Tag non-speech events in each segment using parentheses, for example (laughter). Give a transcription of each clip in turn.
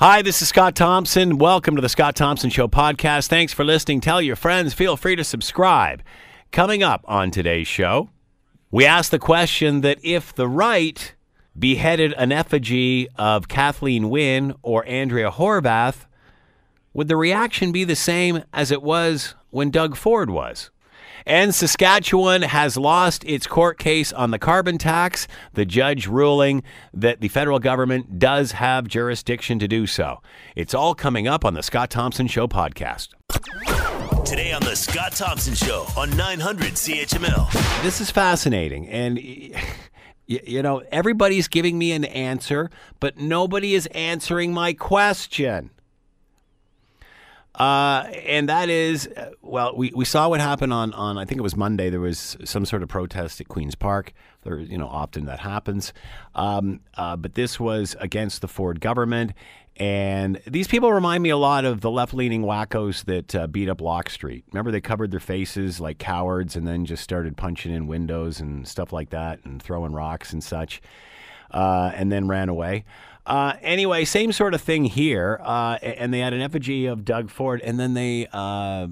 Hi, this is Scott Thompson. Welcome to the Scott Thompson Show podcast. Thanks for listening. Tell your friends. Feel free to subscribe. Coming up on today's show, we ask the question that if the right beheaded an effigy of Kathleen Wynne or Andrea Horwath, would the reaction be the same as it was when Doug Ford was? And Saskatchewan has lost its court case on the carbon tax, the judge ruling that the federal government does have jurisdiction to do so. It's all coming up on the Scott Thompson Show podcast. Today on the Scott Thompson Show on 900 CHML. This is fascinating. And. (laughs) You know, everybody's giving me an answer, but nobody is answering my question. Uh, and that is, uh, well, we, we saw what happened on, on, I think it was Monday. There was some sort of protest at Queen's Park. There, you know, often that happens. Um, uh, but this was against the Ford government. And these people remind me a lot of the left leaning wackos that uh, beat up Locke Street. Remember, they covered their faces like cowards and then just started punching in windows and stuff like that and throwing rocks and such, uh, and then ran away. Uh, anyway, same sort of thing here. Uh, and they had an effigy of Doug Ford, and then they uh,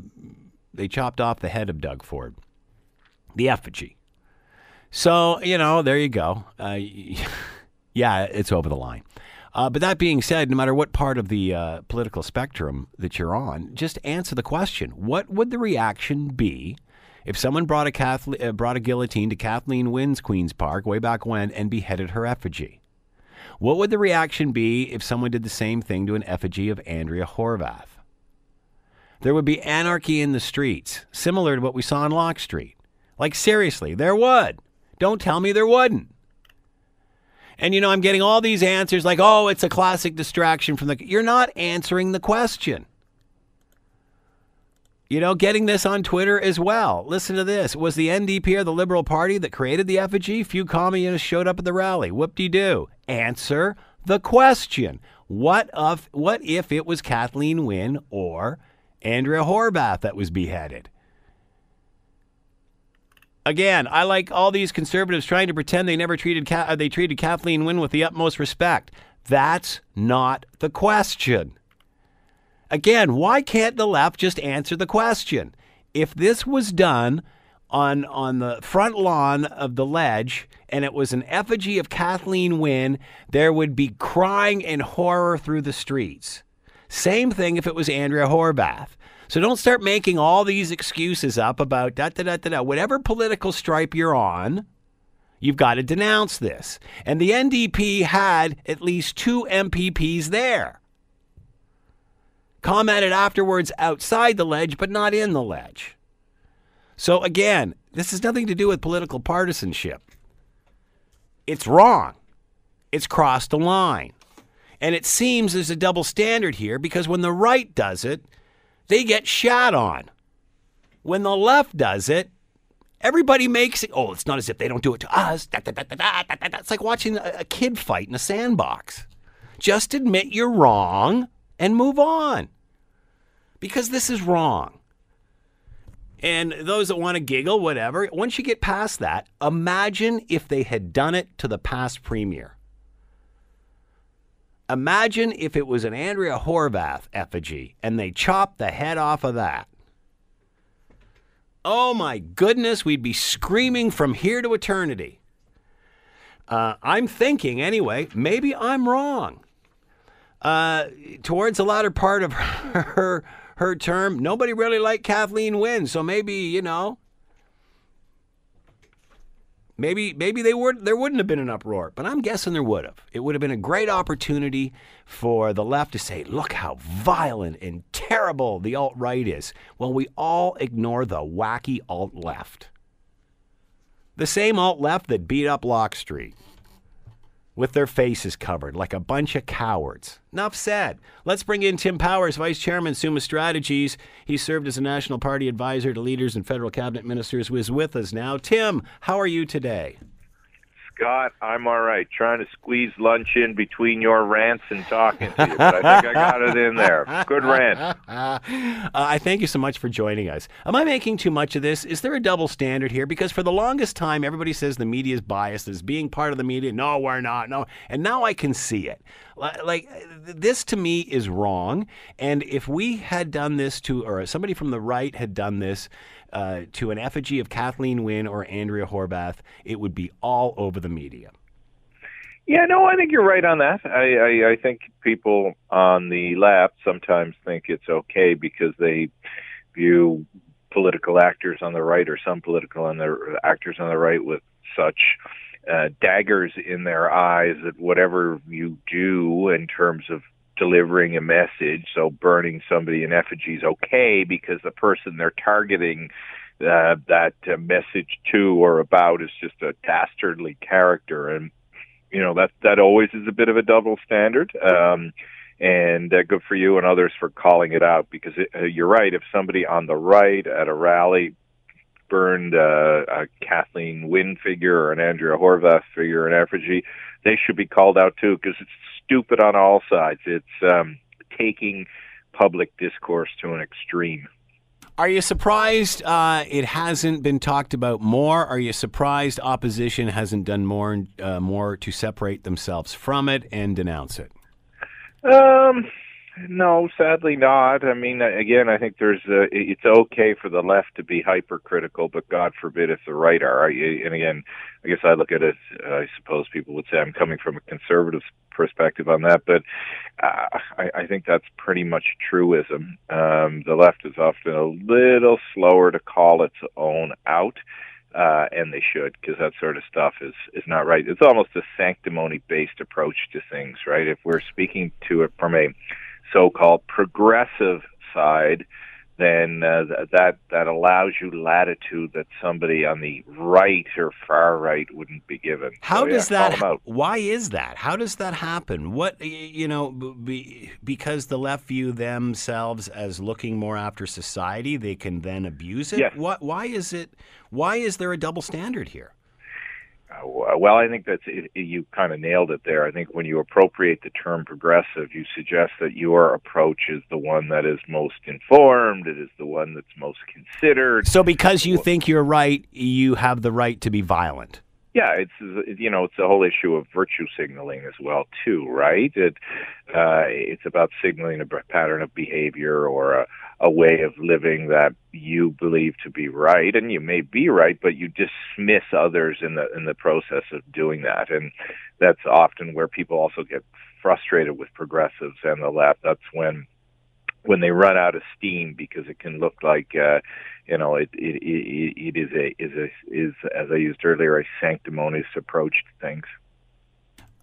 they chopped off the head of Doug Ford, the effigy. So you know, there you go. Uh, (laughs) yeah, it's over the line. Uh, but that being said, no matter what part of the uh, political spectrum that you're on, just answer the question: What would the reaction be? If someone brought a, Kathleen, brought a guillotine to Kathleen Wynne's Queen's Park way back when and beheaded her effigy, what would the reaction be if someone did the same thing to an effigy of Andrea Horwath? There would be anarchy in the streets, similar to what we saw on Locke Street. Like, seriously, there would. Don't tell me there wouldn't. And, you know, I'm getting all these answers like, oh, it's a classic distraction from the. You're not answering the question. You know, getting this on Twitter as well. Listen to this. Was the NDP or the Liberal Party that created the effigy? Few communists showed up at the rally. Whoop de doo. Answer the question. What of what if it was Kathleen Wynne or Andrea Horwath that was beheaded? Again, I like all these conservatives trying to pretend they never treated uh, they treated Kathleen Wynne with the utmost respect. That's not the question. Again, why can't the left just answer the question? If this was done on on the front lawn of the ledge and it was an effigy of Kathleen Wynne, there would be crying and horror through the streets. Same thing if it was Andrea Horwath. So don't start making all these excuses up about da da da da da. Whatever political stripe you're on, you've got to denounce this. And the NDP had at least two MPPs there commented afterwards outside the ledge, but not in the ledge. So again, this has nothing to do with political partisanship. It's wrong. It's crossed the line. And it seems there's a double standard here because when the right does it, they get shot on. When the left does it, everybody makes it. Oh, it's not as if they don't do it to us. It's like watching a kid fight in a sandbox. Just admit you're wrong and move on. Because this is wrong. And those that want to giggle, whatever, once you get past that, imagine if they had done it to the past premier. Imagine if it was an Andrea Horwath effigy and they chopped the head off of that. Oh my goodness, we'd be screaming from here to eternity. Uh, I'm thinking, anyway, maybe I'm wrong. Uh, towards the latter part of (laughs) her her term, nobody really liked Kathleen Wynne, so maybe you know, maybe maybe they would there wouldn't have been an uproar, but I'm guessing there would have. It would have been a great opportunity for the left to say, "Look how violent and terrible the alt right is." Well, we all ignore the wacky alt left, the same alt left that beat up Locke Street with their faces covered like a bunch of cowards. Enough said. Let's bring in Tim Powers, Vice Chairman, Summa Strategies. He served as a National Party advisor to leaders and federal cabinet ministers, who is with us now. Tim, how are you today? Scott, I'm all right. Trying to squeeze lunch in between your rants and talking to you, but I think I got it in there. Good rant. (laughs) Uh, I thank you so much for joining us. Am I making too much of this? Is there a double standard here? Because for the longest time, everybody says the media is biased as being part of the media. No, we're not. No, and now I can see it. Like this to me is wrong. And if we had done this to, or somebody from the right had done this uh, to an effigy of Kathleen Wynne or Andrea Horwath, it would be all over the media. Yeah, no, I think you're right on that. I, I, I think people on the left sometimes think it's okay because they view political actors on the right or some political and the actors on the right with such uh, daggers in their eyes that whatever you do in terms of delivering a message, so burning somebody in effigy is okay because the person they're targeting uh, that uh, message to or about is just a dastardly character, and you know that that always is a bit of a double standard. Um, and uh, good for you and others for calling it out because it, uh, you're right. If somebody on the right at a rally burned uh, a Kathleen Wynne figure or an Andrea Horwath figure in effigy, they should be called out too because it's stupid on all sides. It's um, taking public discourse to an extreme. Are you surprised uh, it hasn't been talked about more? Are you surprised opposition hasn't done more uh, more to separate themselves from it and denounce it? Um, no, sadly not. I mean, again, I think there's a, it's okay for the left to be hypercritical, but God forbid if the right are. And again, I guess I look at it. I suppose people would say I'm coming from a conservative perspective on that, but uh, I, I think that's pretty much truism. Um, the left is often a little slower to call its own out. Uh, and they should, because that sort of stuff is is not right. It's almost a sanctimony based approach to things, right? If we're speaking to it from a so-called progressive side, then uh, that that allows you latitude that somebody on the right or far right wouldn't be given. How so, does yeah, that? Why is that? How does that happen? What you know, be, because the left view themselves as looking more after society, they can then abuse it. Yes. What? Why is it? Why is there a double standard here? Uh, well, I think that's it, you kind of nailed it there. I think when you appropriate the term progressive, you suggest that your approach is the one that is most informed. It is the one that's most considered. So, because you think you're right, you have the right to be violent. Yeah, it's you know it's a whole issue of virtue signaling as well too, right? It uh, it's about signaling a pattern of behavior or a, a way of living that you believe to be right, and you may be right, but you dismiss others in the in the process of doing that, and that's often where people also get frustrated with progressives and the left. That's when when they run out of steam because it can look like uh, you know it, it it it is a is a is as I used earlier a sanctimonious approach to things.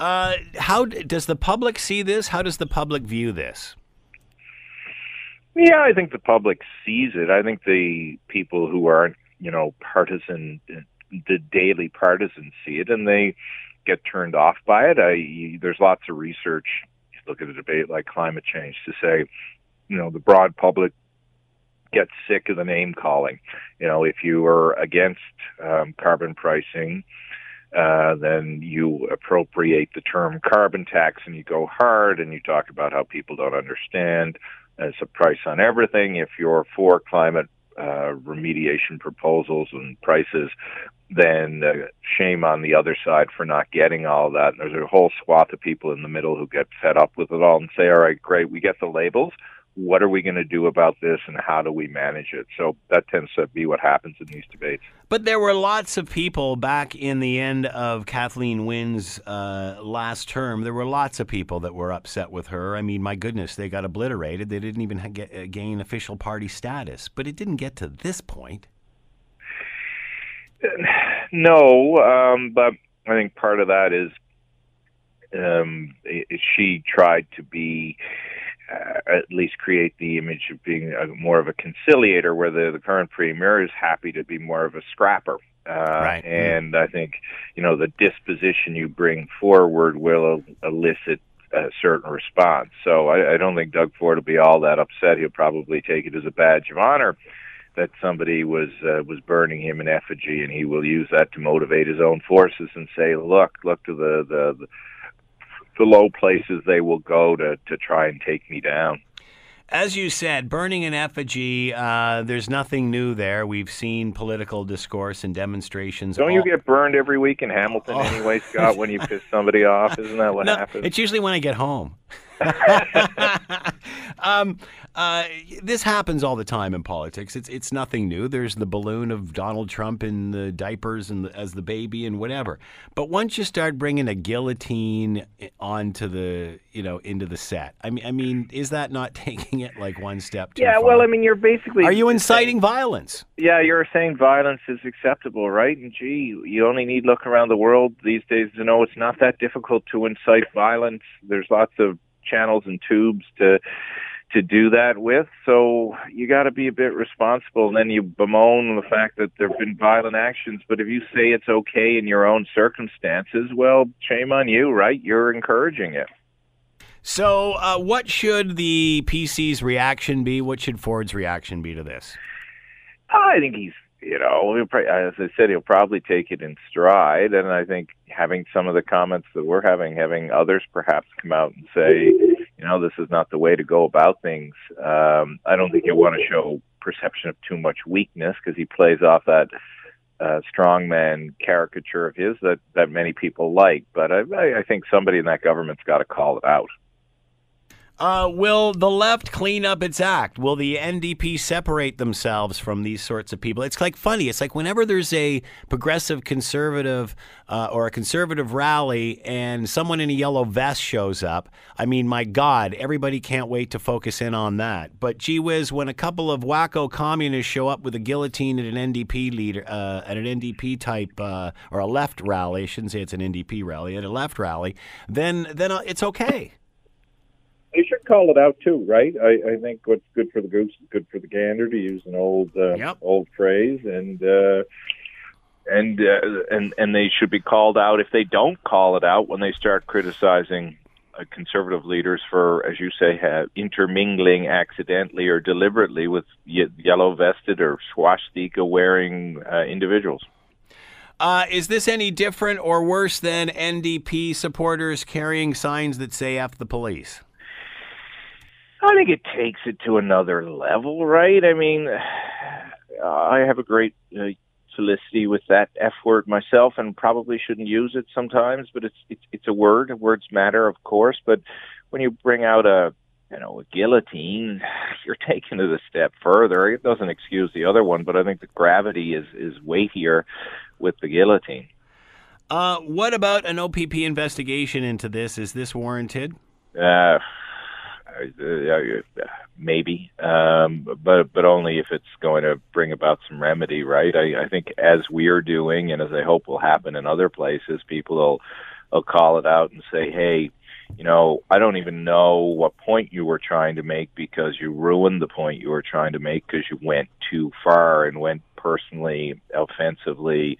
Uh, how does the public see this? How does the public view this? Yeah, I think the public sees it. I think the people who aren't, you know, partisan, the daily partisans see it, and they get turned off by it. I, there's lots of research. Look at a debate like climate change to say you know the broad public gets sick of the name calling. You know, if you are against um, carbon pricing, uh, then you appropriate the term carbon tax and you go hard and you talk about how people don't understand. It's a price on everything. If you're for climate uh, remediation proposals and prices, then uh, shame on the other side for not getting all that. And there's a whole swath of people in the middle who get fed up with it all and say, all right, great, we get the labels what are we going to do about this and how do we manage it? So that tends to be what happens in these debates. But there were lots of people back in the end of Kathleen Wynne's uh, last term. There were lots of people that were upset with her. I mean, my goodness, they got obliterated. They didn't even get, uh, gain official party status. But it didn't get to this point. (sighs) No, um, but I think part of that is um, she tried to be at least create the image of being a, more of a conciliator, where the, the current premier is happy to be more of a scrapper. Uh, right. And I think, you know, the disposition you bring forward will elicit a certain response. So I, I don't think Doug Ford will be all that upset. He'll probably take it as a badge of honor that somebody was uh, was burning him in effigy, and he will use that to motivate his own forces and say, "Look, look to the the, the, the low places they will go to to try and take me down." As you said, burning an effigy, uh, there's nothing new there. We've seen political discourse and demonstrations. Don't all- you get burned every week in Hamilton Oh. anyway, Scott, when you piss somebody off? Isn't that what No, happens? it's usually when I get home. (laughs) (laughs) um, uh, this happens all the time in politics. It's it's nothing new. There's the balloon of Donald Trump in the diapers and the, as the baby and whatever. But once you start bringing a guillotine onto the you know into the set, I mean, I mean, is that not (laughs) taking it like one step too yeah, far? well, I mean, you're basically are you inciting violence? Yeah, you're saying violence is acceptable, right? And gee, you only need look around the world these days to know it's not that difficult to incite violence. There's lots of channels and tubes to to do that with. So you got to be a bit responsible. And then you bemoan the fact that there've been violent actions. But if you say it's okay in your own circumstances, well, shame on you, right? You're encouraging it. So, uh, what should the PC's reaction be? What should Ford's reaction be to this? I think he's, you know, probably, as I said, he'll probably take it in stride. And I think having some of the comments that we're having, having others perhaps come out and say, you know, this is not the way to go about things. Um, I don't think you want to show perception of too much weakness because he plays off that uh, strongman caricature of his that that many people like. But I, I I think somebody in that government's got to call it out. Uh, will the left clean up its act? Will the NDP separate themselves from these sorts of people? It's like funny. It's like whenever there's a progressive conservative uh, or a conservative rally and someone in a yellow vest shows up, I mean, my God, everybody can't wait to focus in on that. But gee whiz, when a couple of wacko communists show up with a guillotine at an NDP leader, uh, at an NDP type uh, or a left rally, I shouldn't say it's an NDP rally, at a left rally, then then uh, it's okay. They should call it out too, right? I, I think what's good for the goose is good for the gander, to use an old uh, Yep. old phrase, and uh, and uh, and and they should be called out if they don't call it out when they start criticizing uh, conservative leaders for, as you say, ha intermingling accidentally or deliberately with ye- yellow vested or swastika wearing uh, individuals. Uh, is this any different or worse than NDP supporters carrying signs that say F the police? I think it takes it to another level, right? I mean, (sighs) I have a great uh, felicity with that F word myself, and probably shouldn't use it sometimes. But it's it's it's a word. Words matter, of course. But when you bring out a you know a guillotine, (sighs) you're taking it a step further. It doesn't excuse the other one, but I think the gravity is is weightier with the guillotine. Uh, what about an OPP investigation into this? Is this warranted? Uh, maybe, um, but but only if it's going to bring about some remedy, right? I, I think as we're doing, and as I hope will happen in other places, people will will call it out and say, "Hey, you know, I don't even know what point you were trying to make because you ruined the point you were trying to make because you went too far and went personally offensively."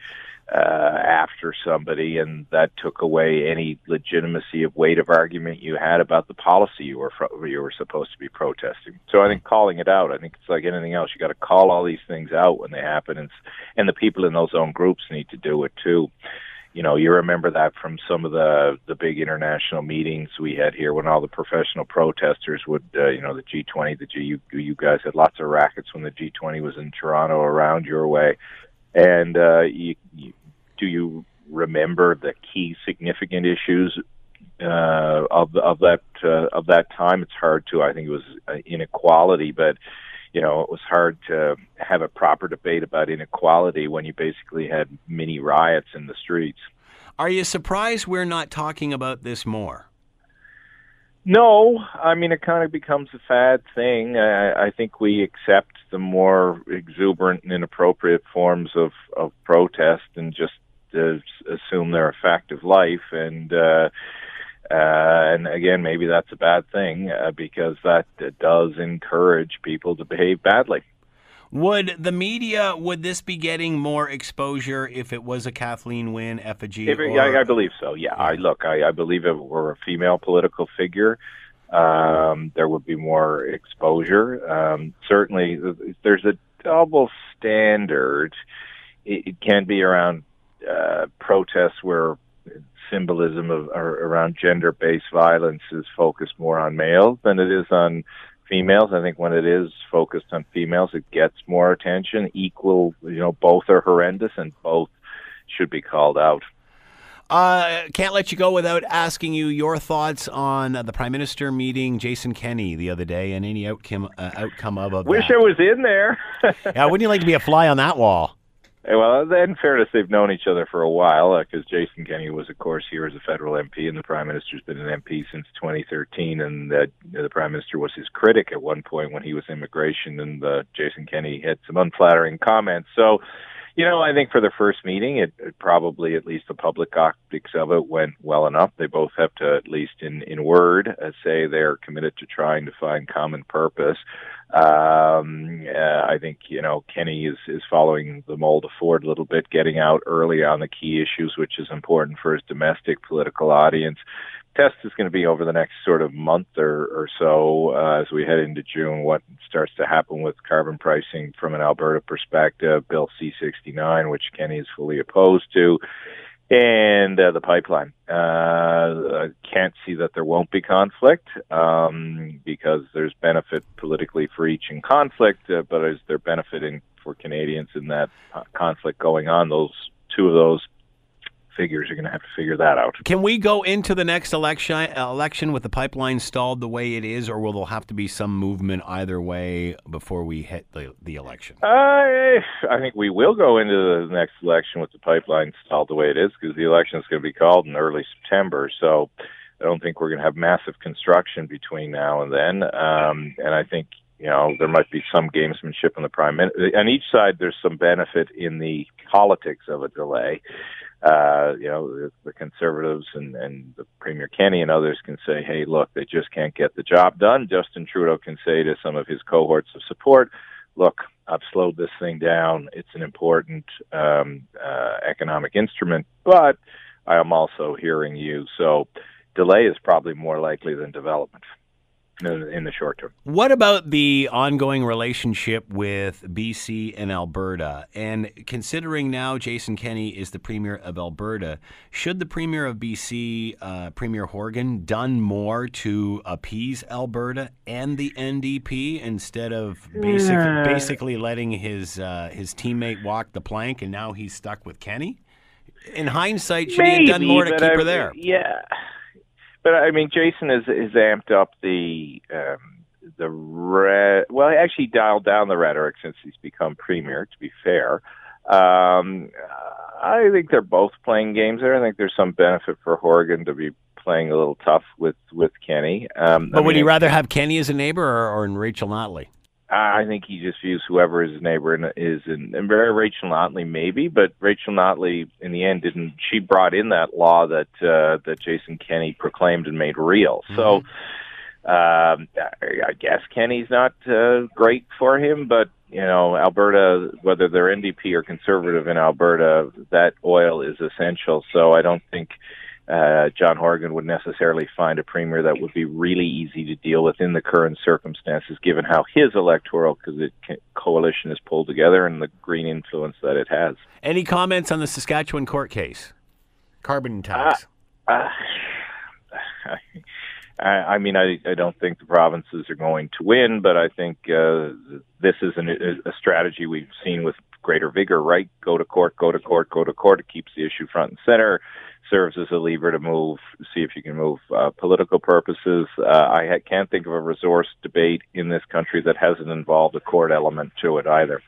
Uh, after somebody, and that took away any legitimacy of weight of argument you had about the policy you were fro- you were supposed to be protesting. So I think calling it out, I think it's like anything else. You got to call all these things out when they happen, and and the people in those own groups need to do it too. You know, you remember that from some of the the big international meetings we had here when all the professional protesters would, uh, you know, the G20, the G, you, you guys had lots of rackets when the G20 was in Toronto around your way and uh, you, you, do you remember the key significant issues uh, of of that uh, of that time? It's hard to. I think it was uh, inequality, but you know it was hard to have a proper debate about inequality when you basically had mini riots in the streets. Are you surprised we're not talking about this more? No, I mean it kind of becomes a fad thing. I, I think we accept the more exuberant and inappropriate forms of of protest and just uh, assume they're a fact of life. And uh, uh, and again, maybe that's a bad thing uh, because that uh, does encourage people to behave badly. Would the media would this be getting more exposure if it was a Kathleen Wynne effigy? It- or- I, I believe so. Yeah, I look. I, I believe if it were a female political figure, um, there would be more exposure. Um, certainly, there's a double standard. It, it can be around uh, protests where symbolism of around gender-based violence is focused more on males than it is on females. I think when it is focused on females, it gets more attention. Equal, you know, both are horrendous and both should be called out. Uh, can't let you go without asking you your thoughts on the Prime Minister meeting Jason Kenney the other day and any outcome uh, outcome of, of Wish that. I was in there. yeah, wouldn't you like to be a fly on that wall? Well, in fairness, they've known each other for a while because uh, Jason Kenney was, of course, here as a federal MP, and the Prime Minister's been an MP since 2013. And the Prime Minister was his critic at one point when he was immigration, and uh, Jason Kenney had some unflattering comments. So you know, I think for the first meeting, it, it, probably at least the public optics of it went well enough. They both have to, at least in in word, uh, say they're committed to trying to find common purpose. Um, uh, I think you know Kenney is is following the mold of Ford a little bit, getting out early on the key issues, which is important for his domestic political audience test is going to be over the next sort of month or, or so uh, as we head into June. What starts to happen with carbon pricing from an Alberta perspective, Bill C69, which Kenney is fully opposed to, and uh, the pipeline. Uh, I can't see that there won't be conflict um, because there's benefit politically for each in conflict, uh, but is there benefiting for Canadians in that uh, conflict going on? Those two of those figures. You're going to have to figure that out. Can we go into the next election election with the pipeline stalled the way it is, or will there have to be some movement either way before we hit the, the election? I I think we will go into the next election with the pipeline stalled the way it is because the election is going to be called in early September. So I don't think we're going to have massive construction between now and then. Um, and I think you know there might be some gamesmanship on the prime minister. On each side, there's some benefit in the politics of a delay uh, you know, the, conservatives and, and the Premier Kenney and others can say, hey, look, they just can't get the job done. Justin Trudeau can say to some of his cohorts of support, look, I've slowed this thing down. It's an important um, uh, economic instrument, but I am also hearing you. So delay is probably more likely than development in the short term. What about the ongoing relationship with BC and Alberta? And considering now Jason Kenney is the Premier of Alberta, should the Premier of BC, uh, Premier Horgan, done more to appease Alberta and the NDP instead of basic, uh, basically letting his uh, his teammate walk the plank and now he's stuck with Kenney? In hindsight, should Maybe, he have done more to keep I, her there? Yeah. But I mean, Jason has has amped up the um, the red. Well, he actually dialed down the rhetoric since he's become premier. To be fair, um, I think they're both playing games there. I think there's some benefit for Horgan to be playing a little tough with with Kenney. Um, but I would mean, he rather have Kenney as a neighbor or, or in Rachel Notley? I think he just views whoever his neighbor is, and, and very Rachel Notley maybe, but Rachel Notley in the end didn't. She brought in that law that uh, that Jason Kenney proclaimed and made real. Mm-hmm. So um, I guess Kenney's not uh, great for him, but you know Alberta, whether they're NDP or conservative in Alberta, that oil is essential. So I don't think uh, John Horgan would necessarily find a premier that would be really easy to deal with in the current circumstances, given how his electoral coalition is pulled together and the green influence that it has. Any comments on the Saskatchewan court case? Carbon tax. Uh, uh, I, I mean, I, I don't think the provinces are going to win, but I think uh, this is an, a strategy we've seen with greater vigor, right? Go to court, go to court, go to court. It keeps the issue front and center serves as a lever to move, see if you can move uh, political purposes. Uh, I ha- can't think of a resource debate in this country that hasn't involved a court element to it either.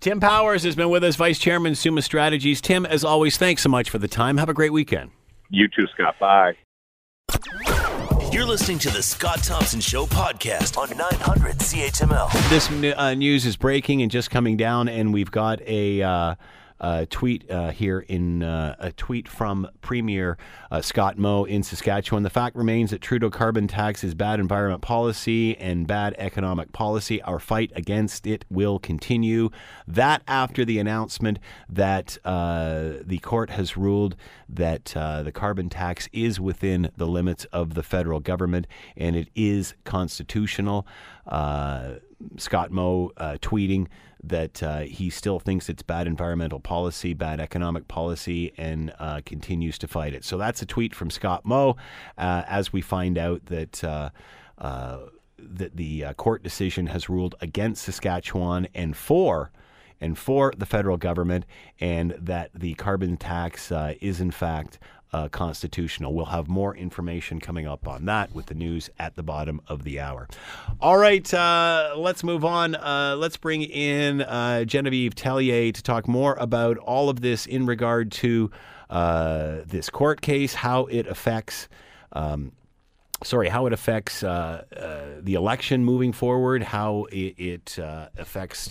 Tim Powers has been with us, Vice Chairman, Summa Strategies. Tim, as always, thanks so much for the time. Have a great weekend. You too, Scott. Bye. You're listening to the Scott Thompson Show podcast on 900 CHML. This uh, news is breaking and just coming down, and we've got a. Uh, uh, tweet uh, here in uh, a tweet from Premier uh, Scott Moe in Saskatchewan. The fact remains that Trudeau carbon tax is bad environment policy and bad economic policy. Our fight against it will continue. That after the announcement that uh, the court has ruled that uh, the carbon tax is within the limits of the federal government and it is constitutional. Scott Moe tweeting that uh, he still thinks it's bad environmental policy, bad economic policy, and uh, continues to fight it. So that's a tweet from Scott Moe uh, as we find out that. Uh, uh, that the court decision has ruled against Saskatchewan and for and for the federal government, and that the carbon tax is in fact uh, constitutional. We'll have more information coming up on that with the news at the bottom of the hour. All right, uh, let's move on. Uh, let's bring in uh, Genevieve Tellier to talk more about all of this in regard to uh, this court case, how it affects. Um, sorry, how it affects uh, the election moving forward, how it, it affects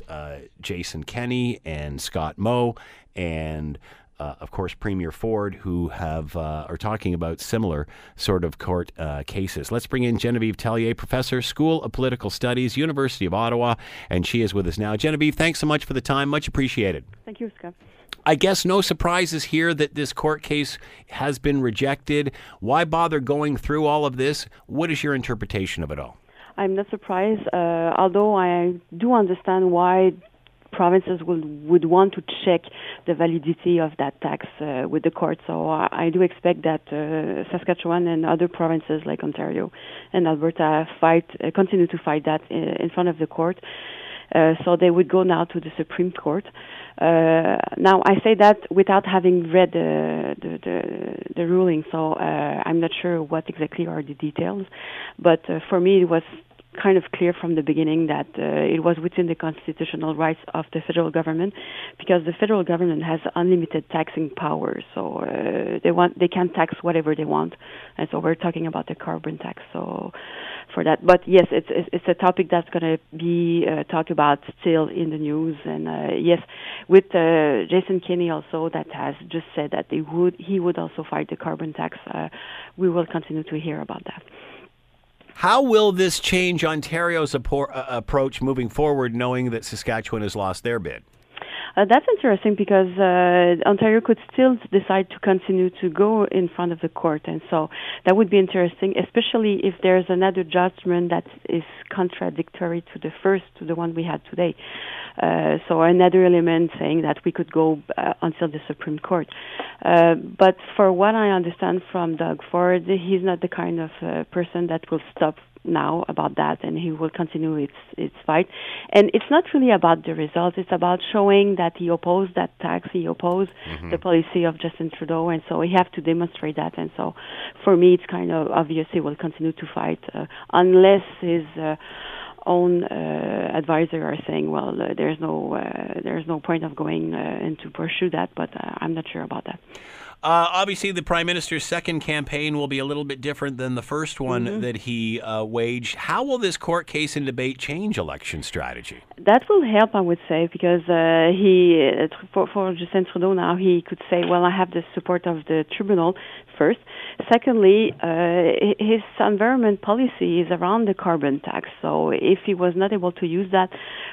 Jason Kenney and Scott Moe, and uh, of course, Premier Ford, who have uh, are talking about similar sort of court uh, cases. Let's bring in Genevieve Tellier, professor, School of Political Studies, University of Ottawa, and she is with us now. Genevieve, thanks so much for the time. Much appreciated. Thank you, Scott. I guess no surprises here that this court case has been rejected. Why bother going through all of this? What is your interpretation of it all? I'm not surprised, uh, although I do understand why provinces would would want to check the validity of that tax uh, with the court. So I, I do expect that uh, Saskatchewan and other provinces like Ontario and Alberta fight uh, continue to fight that in, in front of the court. Uh, so they would go now to the Supreme Court. Uh, now I say that without having read the the, the, the ruling, so uh, I'm not sure what exactly are the details. But uh, for me, it was kind of clear from the beginning that uh, it was within the constitutional rights of the federal government because the federal government has unlimited taxing power. So uh, they want they can tax whatever they want. And so we're talking about the carbon tax so for that. But yes it's it's, it's a topic that's going to be uh, talked about still in the news. And uh, yes with uh, Jason Kenney also that has just said that they would he would also fight the carbon tax uh, we will continue to hear about that how will this change Ontario's uh, approach moving forward, knowing that Saskatchewan has lost their bid? Uh, that's interesting because uh, Ontario could still decide to continue to go in front of the court, and so that would be interesting, especially if there's another judgment that is contradictory to the first, to the one we had today. Uh, so another element saying that we could go uh, until the Supreme Court. Uh, but for what I understand from Doug Ford, he's not the kind of uh, person that will stop now about that, and he will continue its its fight. And it's not really about the results; it's about showing that he opposed that tax, he opposed mm-hmm. the policy of Justin Trudeau, and so he have to demonstrate that. And so, for me, it's kind of obvious he will continue to fight uh, unless his uh, own uh, advisor are saying, well, uh, there's no uh, there's no point of going uh, and to pursue that, but uh, I'm not sure about that. Uh, obviously, the prime minister's second campaign will be a little bit different than the first one mm-hmm. that he uh, waged. How will this court case and debate change election strategy? That will help, I would say, because uh, he, uh, for, for Justin Trudeau now, he could say, "Well, I have the support of the tribunal first. Secondly, uh, his environment policy is around the carbon tax. So, if he was not able to use that,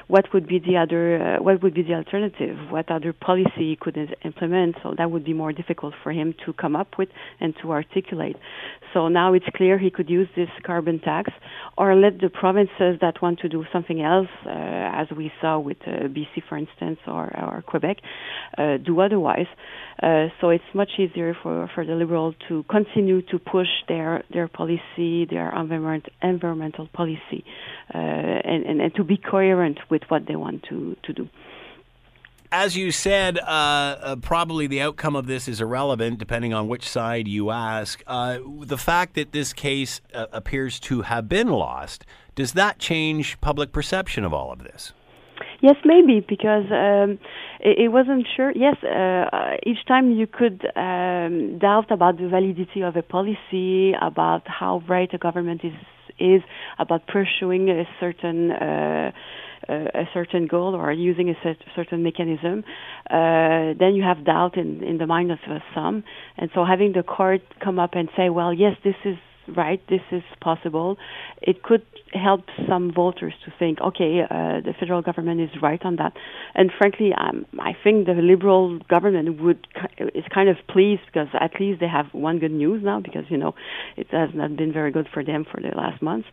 what would be the other? Uh, what would be the alternative? What other policy he could implement? So that would be more difficult for him to come up with and to articulate. So now it's clear he could use this carbon tax or let the provinces that want to do something else, uh, as we saw with uh, BC, for instance, or, or Quebec, uh, do otherwise. Uh, so it's much easier for, for the Liberals to continue to push their, their policy, their environment, environmental policy, uh, and, and, and to be coherent with what they want to, to do as you said, uh, uh, probably the outcome of this is irrelevant depending on which side you ask. Uh, the fact that this case uh, appears to have been lost, does that change public perception of all of this? Yes, maybe because um, it, it, wasn't sure. Yes, uh, each time you could um, doubt about the validity of a policy, about how right a government is is about pursuing a certain uh, a certain goal or using a certain mechanism, uh, then you have doubt in, in the mind of uh, some. And so having the court come up and say, well, yes, this is right, this is possible, it could help some voters to think, okay, uh, the federal government is right on that. And frankly, um, I think the liberal government would is kind of pleased because at least they have one good news now because you know it has not been very good for them for the last months.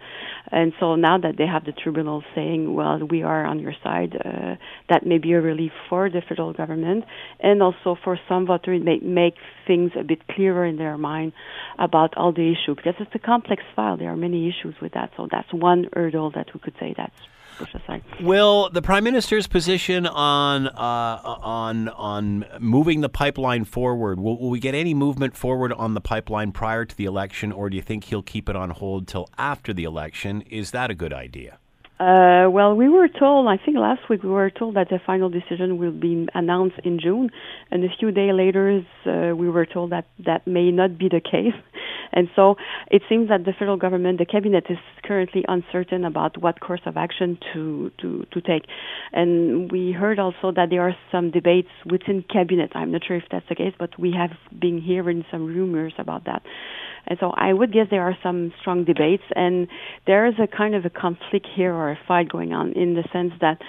And so now that they have the tribunal saying, well, we are on your side, uh, that may be a relief for the federal government and also for some voters, it may make things a bit clearer in their mind about all the issues because it's a complex file. There are many issues with that. So that's one hurdle that we could say that's. Will the prime minister's position on uh, on on moving the pipeline forward? Will, will, we get any movement forward on the pipeline prior to the election, or do you think he'll keep it on hold till after the election? Is that a good idea? Uh, well, we were told, I think last week we were told that the final decision will be announced in June, and a few days later uh, we were told that that may not be the case. (laughs) And so it seems that the federal government, the cabinet, is currently uncertain about what course of action to, to, to take. And we heard also that there are some debates within cabinet. I'm not sure if that's the case, but we have been hearing some rumors about that. And so I would guess there are some strong debates, and there is a kind of a conflict here or a fight going on in the sense that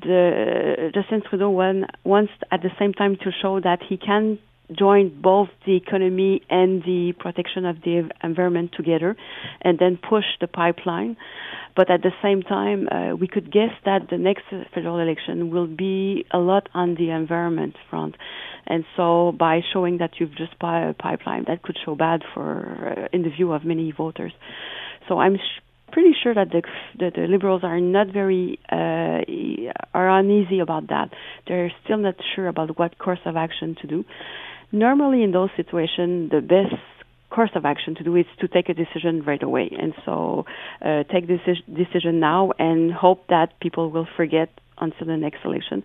the Justin Trudeau wants at the same time to show that he can join both the economy and the protection of the environment together and then push the pipeline. But at the same time, uh, we could guess that the next federal election will be a lot on the environment front. And so by showing that you've just bought a pipeline, that could show bad for, uh, in the view of many voters. So I'm sh- pretty sure that the, that the liberals are not very uh, are uneasy about that. They're still not sure about what course of action to do. Normally, in those situations, the best course of action to do is to take a decision right away. And so, uh, take this decision now and hope that people will forget until the next election.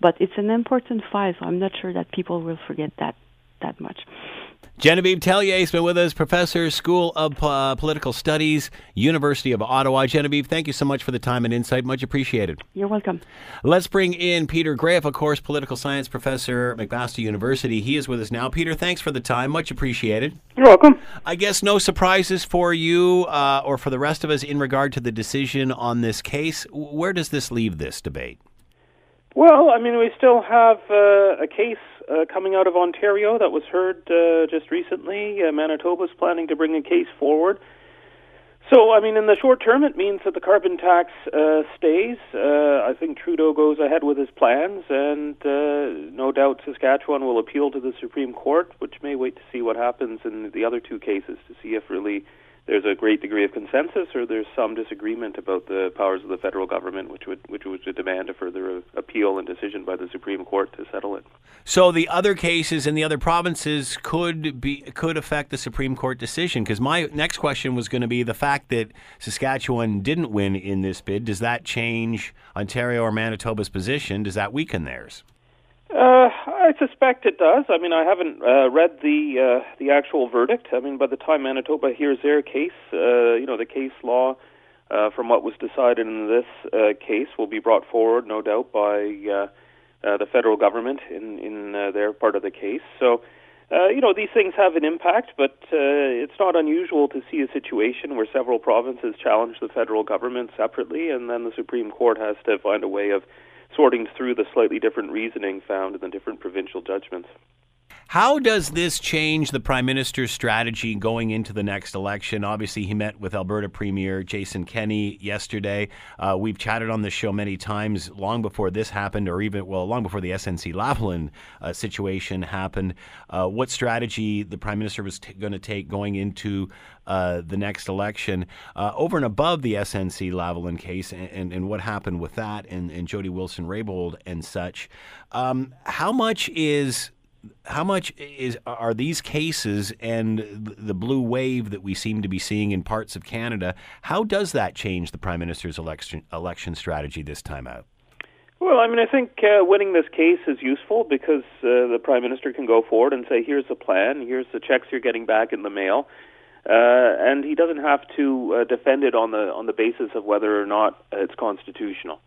But it's an important file, so I'm not sure that people will forget that that much. Genevieve Tellier has been with us, professor, School of uh, Political Studies, University of Ottawa. Genevieve, thank you so much for the time and insight. Much appreciated. You're welcome. Let's bring in Peter Graefe, of course, political science professor, at McMaster University. He is with us now. Peter, thanks for the time. Much appreciated. You're welcome. I guess no surprises for you uh, or for the rest of us in regard to the decision on this case. Where does this leave this debate? Well, I mean, we still have uh, a case uh, coming out of Ontario that was heard uh, just recently. Uh, Manitoba is planning to bring a case forward. So, I mean, in the short term, it means that the carbon tax uh, stays. Uh, I think Trudeau goes ahead with his plans, and uh, no doubt Saskatchewan will appeal to the Supreme Court, which may wait to see what happens in the other two cases to see if really there's a great degree of consensus, or there's some disagreement about the powers of the federal government, which would which would demand a further appeal and decision by the Supreme Court to settle it. So the other cases in the other provinces could be could affect the Supreme Court decision. Because my next question was going to be the fact that Saskatchewan didn't win in this bid. Does that change Ontario or Manitoba's position? Does that weaken theirs? Uh, I suspect it does. I mean, I haven't uh, read the uh, the actual verdict. I mean, by the time Manitoba hears their case, uh, you know, the case law uh, from what was decided in this uh, case will be brought forward, no doubt, by uh, uh, the federal government in in uh, their part of the case. So, uh, you know, these things have an impact, but uh, it's not unusual to see a situation where several provinces challenge the federal government separately, and then the Supreme Court has to find a way of sorting through the slightly different reasoning found in the different provincial judgments. How does this change the Prime Minister's strategy going into the next election? Obviously, he met with Alberta Premier Jason Kenney yesterday. Uh, we've chatted on this show many times, long before this happened, or even, well, long before the SNC Lavalin uh, situation happened. Uh, what strategy the Prime Minister was t- going to take going into uh, the next election, uh, over and above the SNC Lavalin case and, and, and, what happened with that and, and Jody Wilson Raybould and such. Um, how much is how much is are these cases and the blue wave that we seem to be seeing in parts of Canada? How does that change the prime minister's election election strategy this time out? Well, I mean, I think uh, winning this case is useful because uh, the prime minister can go forward and say, "Here's the plan. Here's the checks you're getting back in the mail," uh, and he doesn't have to uh, defend it on the on the basis of whether or not it's constitutional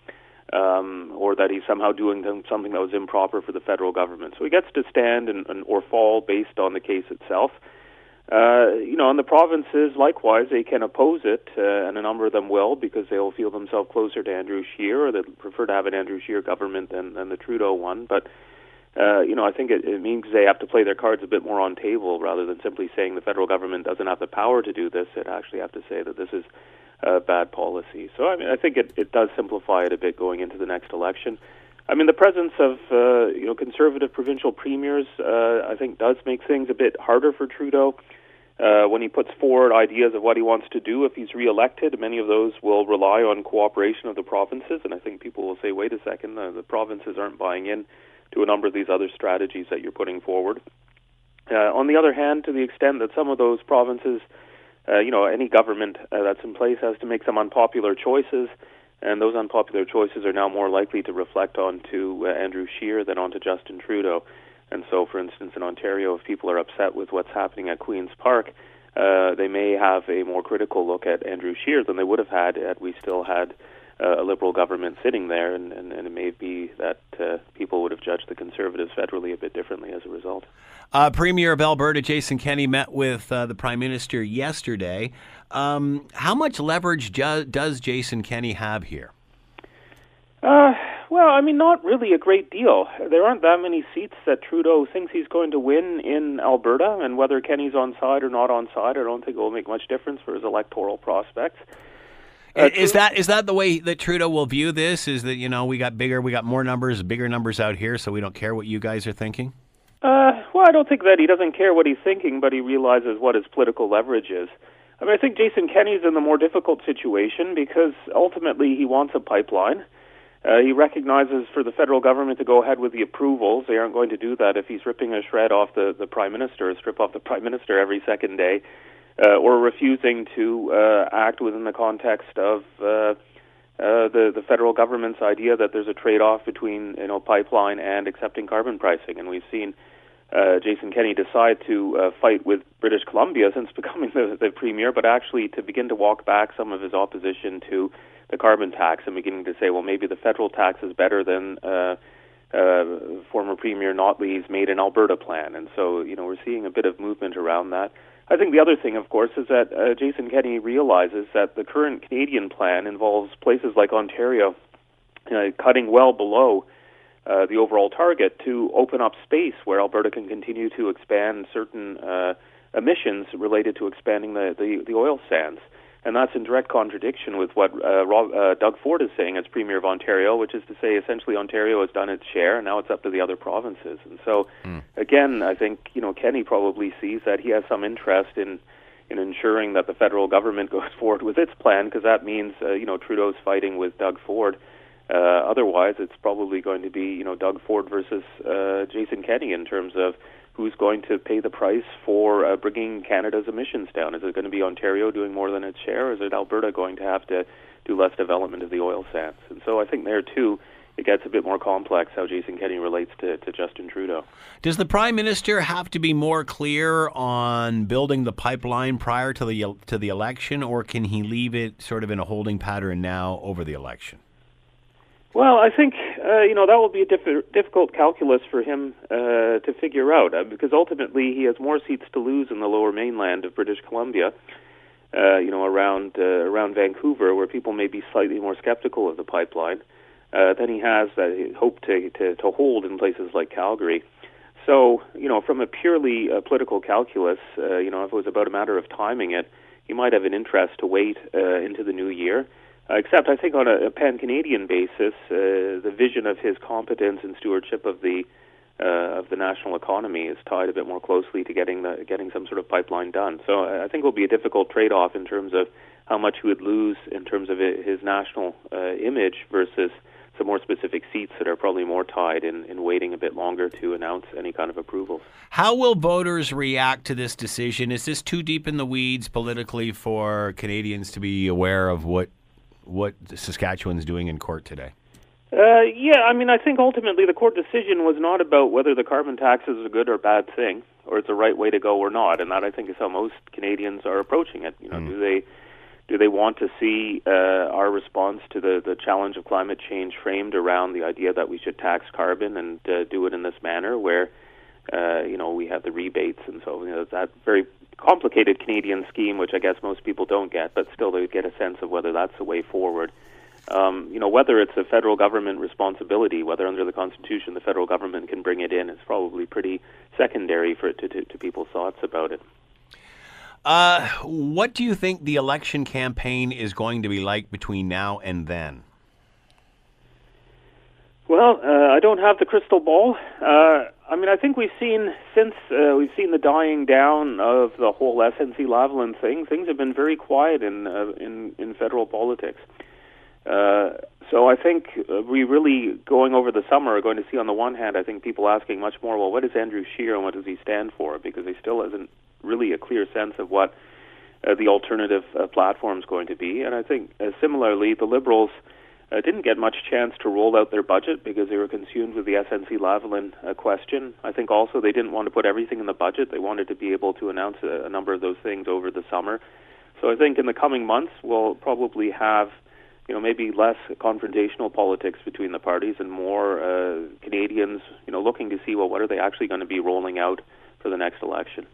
um, or that he's somehow doing something that was improper for the federal government. So he gets to stand and, and or fall based on the case itself. Uh, you know, and the provinces, likewise, they can oppose it, uh, and a number of them will because they will feel themselves closer to Andrew Scheer, or they prefer to have an Andrew Scheer government than, than the Trudeau one. But uh, you know, I think it, it means they have to play their cards a bit more on table rather than simply saying the federal government doesn't have the power to do this. It actually have to say that this is uh, bad policy. So I mean, I think it, it does simplify it a bit going into the next election. I mean, the presence of uh, you know conservative provincial premiers, uh, I think, does make things a bit harder for Trudeau. Uh, when he puts forward ideas of what he wants to do if he's reelected, many of those will rely on cooperation of the provinces, and I think people will say, "Wait a second, the, the provinces aren't buying in to a number of these other strategies that you're putting forward." Uh, on the other hand, to the extent that some of those provinces, uh, you know, any government uh, that's in place has to make some unpopular choices, and those unpopular choices are now more likely to reflect onto uh, Andrew Scheer than onto Justin Trudeau. And so, for instance, in Ontario, if people are upset with what's happening at Queen's Park, uh, they may have a more critical look at Andrew Scheer than they would have had had we still had uh, a Liberal government sitting there, and, and, and it may be that uh, people would have judged the Conservatives federally a bit differently as a result. Uh, Premier of Alberta Jason Kenney met with uh, the Prime Minister yesterday. Um, how much leverage ju- does Jason Kenney have here? Uh, well, I mean, not really a great deal. There aren't that many seats that Trudeau thinks he's going to win in Alberta, and whether Kenney's on side or not on side, I don't think it will make much difference for his electoral prospects. Uh, is that is that the way that Trudeau will view this? Is that you know we got bigger, we got more numbers, bigger numbers out here, so we don't care what you guys are thinking? Uh, well, I don't think that he doesn't care what he's thinking, but he realizes what his political leverage is. I mean, I think Jason Kenney's in the more difficult situation because ultimately he wants a pipeline. Uh, he recognizes for the federal government to go ahead with the approvals, they aren't going to do that if he's ripping a shred off the, the prime minister, or strip off the prime minister every second day uh, or refusing to uh, act within the context of uh, uh, the the federal government's idea that there's a trade-off between you know pipeline and accepting carbon pricing, and we've seen uh, Jason Kenney decide to uh, fight with British Columbia (laughs) since becoming the, the premier, but actually to begin to walk back some of his opposition to the carbon tax and beginning to say, well, maybe the federal tax is better than. Former Premier Notley's made an Alberta plan, and so you know we're seeing a bit of movement around that. I think the other thing, of course, is that uh, Jason Kenney realizes that the current Canadian plan involves places like Ontario uh, cutting well below uh, the overall target to open up space where Alberta can continue to expand certain uh, emissions related to expanding the, the, the oil sands and that's in direct contradiction with what uh, Rob, uh, Doug Ford is saying as Premier of Ontario, which is to say essentially Ontario has done its share, and now it's up to the other provinces. And so, mm. again, I think you know Kenney probably sees that he has some interest in in ensuring that the federal government (laughs) goes forward with its plan, because that means uh, you know Trudeau's fighting with Doug Ford. Uh, otherwise, it's probably going to be you know Doug Ford versus uh, Jason Kenney in terms of who's going to pay the price for uh, bringing Canada's emissions down? Is it going to be Ontario doing more than its share, or is it Alberta going to have to do less development of the oil sands? And so I think there too, it gets a bit more complex how Jason Kenney relates to, to Justin Trudeau. Does the Prime Minister have to be more clear on building the pipeline prior to the to the election, or can he leave it sort of in a holding pattern now over the election? Well, I think uh, you know that will be a diff- difficult calculus for him uh, to figure out uh, because ultimately he has more seats to lose in the Lower Mainland of British Columbia. Uh, you know, around uh, around Vancouver, where people may be slightly more skeptical of the pipeline, uh, than he has that he hope to, to to hold in places like Calgary. So, you know, from a purely uh, political calculus, uh, you know, if it was about a matter of timing it, he might have an interest to wait uh, into the new year except, I think, on a, a pan Canadian basis, uh, the vision of his competence and stewardship of the uh, of the national economy is tied a bit more closely to getting the getting some sort of pipeline done. So I think it will be a difficult trade-off in terms of how much he would lose in terms of his national uh, image versus some more specific seats that are probably more tied in, in waiting a bit longer to announce any kind of approvals. How will voters react to this decision? Is this too deep in the weeds politically for Canadians to be aware of what what Saskatchewan's doing in court today? Uh, yeah, I mean, I think ultimately the court decision was not about whether the carbon tax is a good or bad thing, or it's the right way to go or not, and that I think is how most Canadians are approaching it. You know, mm. do they do they want to see uh, our response to the the challenge of climate change framed around the idea that we should tax carbon and uh, do it in this manner, where uh, you know we have the rebates and so you know that very complicated Canadian scheme, which I guess most people don't get, but still they get a sense of whether that's the way forward. Um, you know, whether it's a federal government responsibility, whether under the Constitution the federal government can bring it in, is probably pretty secondary for to, to, to people's thoughts about it. Uh, what do you think the election campaign is going to be like between now and then? Well, uh, I don't have the crystal ball. Uh, I mean, I think we've seen since uh, we've seen the dying down of the whole SNC Lavalin thing. Things have been very quiet in uh, in in federal politics. Uh, so I think uh, we really going over the summer are going to see on the one hand, I think people asking much more. Well, what is Andrew Scheer and what does he stand for? Because he still hasn't really a clear sense of what the alternative platform is going to be. And I think similarly, the Liberals uh, didn't get much chance to roll out their budget because they were consumed with the SNC Lavalin uh, question. I think also they didn't want to put everything in the budget. They wanted to be able to announce a, a number of those things over the summer. So I think in the coming months we'll probably have, you know, maybe less confrontational politics between the parties and more uh, Canadians, you know, looking to see well what are they actually going to be rolling out for the next election.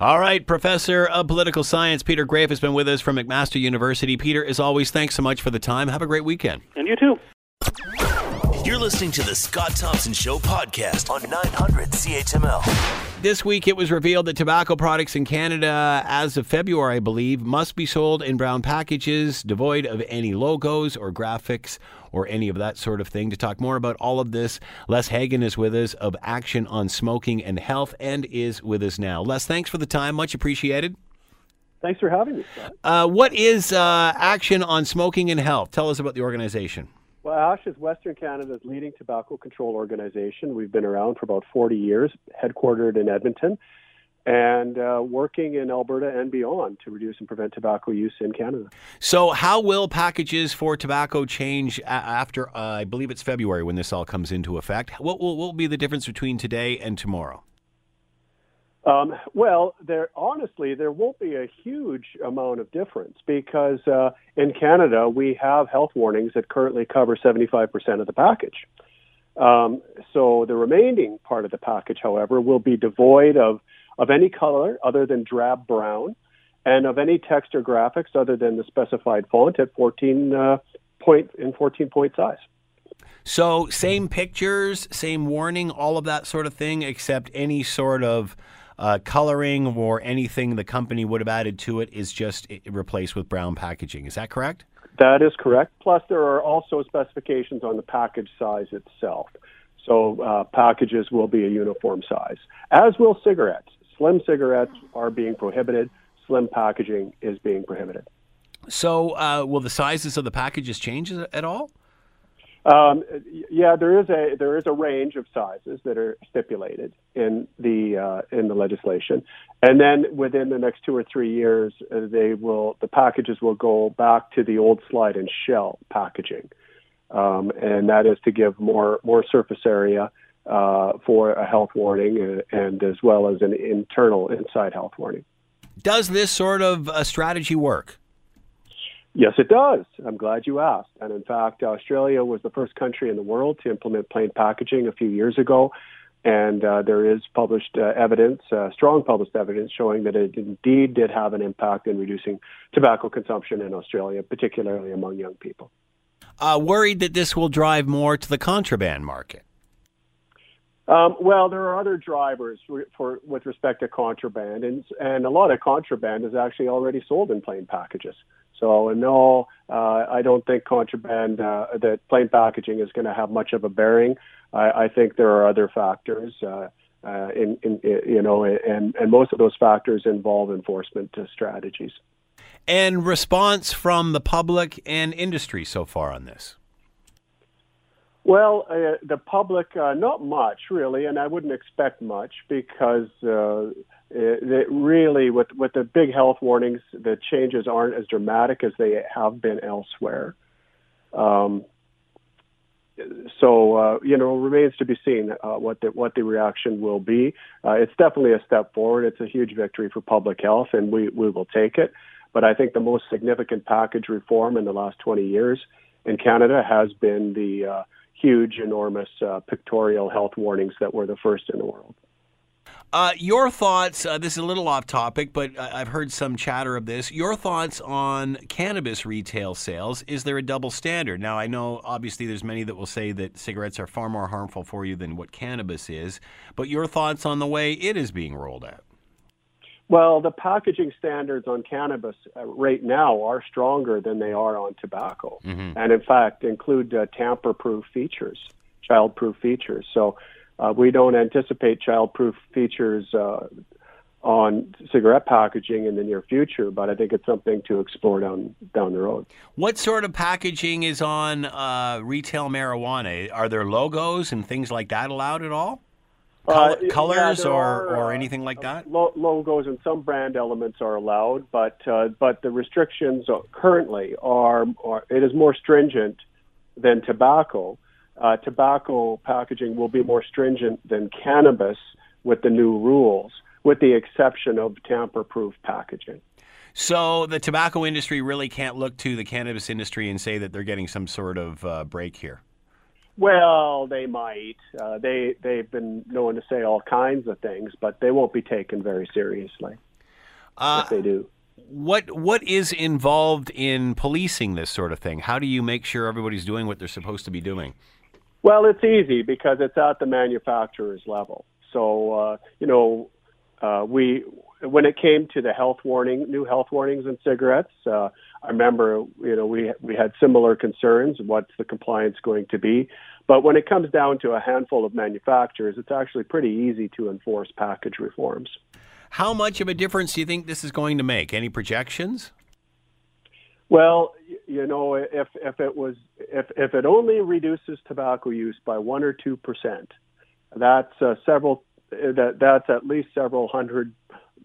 All right, Professor of Political Science Peter Graefe has been with us from McMaster University. Peter, as always, thanks so much for the time. Have a great weekend. And you too. You're listening to the Scott Thompson Show podcast on 900 CHML. This week it was revealed that tobacco products in Canada, as of February, I believe, must be sold in brown packages, devoid of any logos or graphics or any of that sort of thing. To talk more about all of this, Les Hagen is with us of Action on Smoking and Health and is with us now. Les, thanks for the time. Much appreciated. Thanks for having me, Uh, what is uh, Action on Smoking and Health? Tell us about the organization. Well, ASH is Western Canada's leading tobacco control organization. We've been around for about 40 years, headquartered in Edmonton, and uh, working in Alberta and beyond to reduce and prevent tobacco use in Canada. So, how will packages for tobacco change after, uh, I believe it's February when this all comes into effect? What will, what will be the difference between today and tomorrow? Um, well, there honestly there won't be a huge amount of difference because uh, in Canada we have health warnings that currently cover 75% of the package. Um, so the remaining part of the package, however, will be devoid of of any color other than drab brown, and of any text or graphics other than the specified font at 14 uh, point in 14 point size. So, same pictures, same warning, all of that sort of thing, except any sort of uh, coloring or anything the company would have added to it is just replaced with brown packaging. Is that correct? That is correct. Plus, there are also specifications on the package size itself. So, uh, packages will be a uniform size, as will cigarettes. Slim cigarettes are being prohibited. Slim packaging is being prohibited. So, uh, will the sizes of the packages change at all? Um, yeah, there is a there is a range of sizes that are stipulated in the uh, in the legislation, and then within the next two or three years, uh, they will the packages will go back to the old slide and shell packaging, um, and that is to give more more surface area uh, for a health warning and, and as well as an internal inside health warning. Does this sort of uh, strategy work? Yes, it does. I'm glad you asked. And in fact, Australia was the first country in the world to implement plain packaging a few years ago. And uh, there is published uh, evidence, uh, strong published evidence, showing that it indeed did have an impact in reducing tobacco consumption in Australia, particularly among young people. Uh, worried that this will drive more to the contraband market? Um, well, there are other drivers for, for, with respect to contraband, and and a lot of contraband is actually already sold in plain packages. So no, uh, I don't think contraband uh, that plain packaging is going to have much of a bearing. I, I think there are other factors. Uh, uh, in, in, you know, and, and most of those factors involve enforcement strategies. And response from the public and industry so far on this? Well, uh, the public, uh, not much really, and I wouldn't expect much because uh, it really, with with the big health warnings, the changes aren't as dramatic as they have been elsewhere. Um, so uh, you know, remains to be seen uh, what the what the reaction will be. Uh, it's definitely a step forward. It's a huge victory for public health, and we we will take it. But I think the most significant package reform in the last 20 years in Canada has been the uh, huge, enormous uh, pictorial health warnings that were the first in the world. Uh, your thoughts, uh, this is a little off topic, but I've heard some chatter of this. Your thoughts on cannabis retail sales. Is there a double standard? Now, I know obviously there's many that will say that cigarettes are far more harmful for you than what cannabis is, but your thoughts on the way it is being rolled out? Well, the packaging standards on cannabis uh, right now are stronger than they are on tobacco, mm-hmm. and in fact include uh, tamper-proof features, child-proof features. So uh, we don't anticipate child-proof features uh, on cigarette packaging in the near future, but I think it's something to explore down down the road. What sort of packaging is on uh, retail marijuana? Are there logos and things like that allowed at all? Uh, colors yeah, or, are, or uh, anything like that? logos and some brand elements are allowed, but uh, but the restrictions currently are, are it is more stringent than tobacco uh, tobacco packaging will be more stringent than cannabis with the new rules, with the exception of tamper-proof packaging. So the tobacco industry really can't look to the cannabis industry and say that they're getting some sort of uh, break here. Well, they might. Uh, they they've been known to say all kinds of things, but they won't be taken very seriously uh, if they do. What what is involved in policing this sort of thing? How do you make sure everybody's doing what they're supposed to be doing? Well, it's easy because it's at the manufacturer's level. So, uh, you know, uh, we when it came to the health warning, new health warnings in cigarettes, uh, I remember, you know, we we had similar concerns. What's the compliance going to be? But when it comes down to a handful of manufacturers, it's actually pretty easy to enforce package reforms. How much of a difference do you think this is going to make? Any projections? Well, you know, if if it was if if it only reduces tobacco use by one or two percent, that's uh, several that that's at least several hundred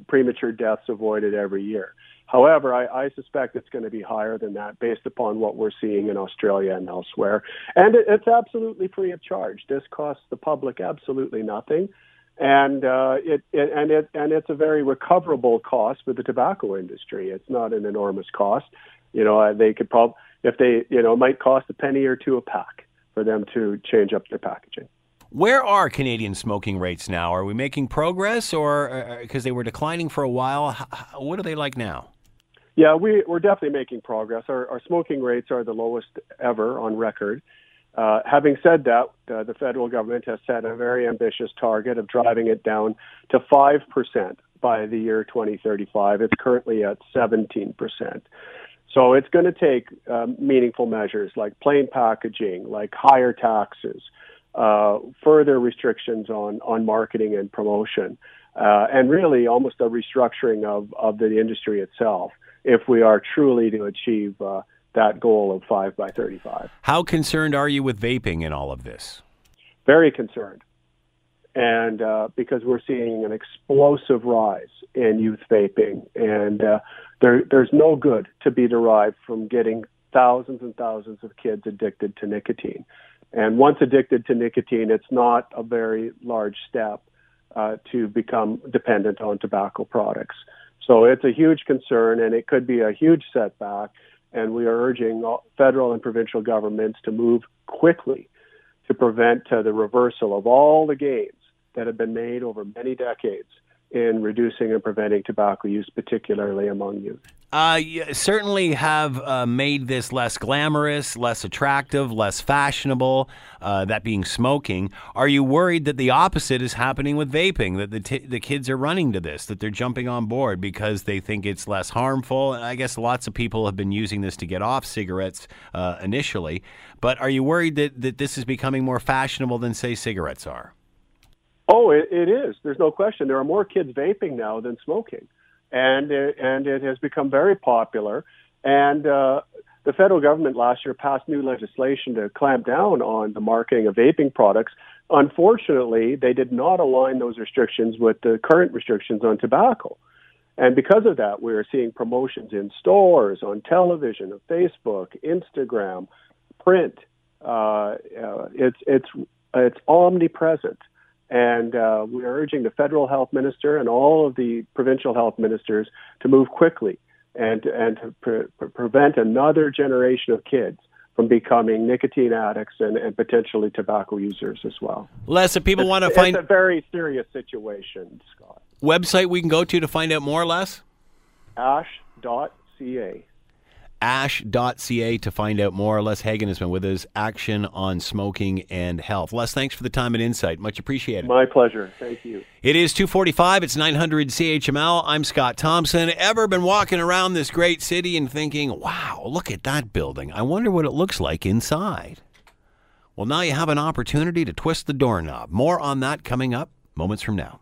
premature deaths avoided every year. However, I, I suspect it's going to be higher than that based upon what we're seeing in Australia and elsewhere. And it, it's absolutely free of charge. This costs the public absolutely nothing and uh, it, it, and it and it's a very recoverable cost for the tobacco industry. It's not an enormous cost, you know, uh, they could probably, if they, you know, it might cost a penny or two a pack for them to change up their packaging. Where are Canadian smoking rates now? Are we making progress, or because uh, they were declining for a while? What are they like now? Yeah, we, we're definitely making progress. Our, our smoking rates are the lowest ever on record. Uh, having said that, uh, the federal government has set a very ambitious target of driving it down to 5% by the year 2035. It's currently at 17%. So it's going to take um, meaningful measures like plain packaging, like higher taxes, uh, further restrictions on, on marketing and promotion, uh, and really almost a restructuring of, of the industry itself if we are truly to achieve uh, that goal of 5 by 35. How concerned are you with vaping in all of this? Very concerned. And uh, because we're seeing an explosive rise in youth vaping, and uh, there, there's no good to be derived from getting thousands and thousands of kids addicted to nicotine. And once addicted to nicotine, it's not a very large step uh, to become dependent on tobacco products. So it's a huge concern, and it could be a huge setback. And we are urging federal and provincial governments to move quickly to prevent uh, the reversal of all the gains that have been made over many decades in reducing and preventing tobacco use, particularly among youth? Uh, certainly have uh, made this less glamorous, less attractive, less fashionable, uh, that being smoking. Are you worried that the opposite is happening with vaping, that the, t- the kids are running to this, that they're jumping on board because they think it's less harmful? And I guess lots of people have been using this to get off cigarettes uh, initially, but are you worried that, that this is becoming more fashionable than, say, cigarettes are? Oh, it, it is. There's no question. There are more kids vaping now than smoking, and it, and it has become very popular. And uh, the federal government last year passed new legislation to clamp down on the marketing of vaping products. Unfortunately, they did not align those restrictions with the current restrictions on tobacco. And because of that, we're seeing promotions in stores, on television, on Facebook, Instagram, print. Uh, uh, it's it's it's omnipresent. And uh, we are urging the federal health minister and all of the provincial health ministers to move quickly and and to pre- prevent another generation of kids from becoming nicotine addicts and, and potentially tobacco users as well. Les, if people It's- want to find. it's a very serious situation, Scott. website we can go to to find out more, Les? Ash.ca. ash.ca to find out more. Les Hagen has been with us. Action on smoking and health. Les, thanks for the time and insight. Much appreciated. My pleasure. Thank you. It is 245. It's 900 CHML. I'm Scott Thompson. Ever been walking around this great city and thinking, wow, look at that building. I wonder what it looks like inside. Well, now you have an opportunity to twist the doorknob. More on that coming up moments from now.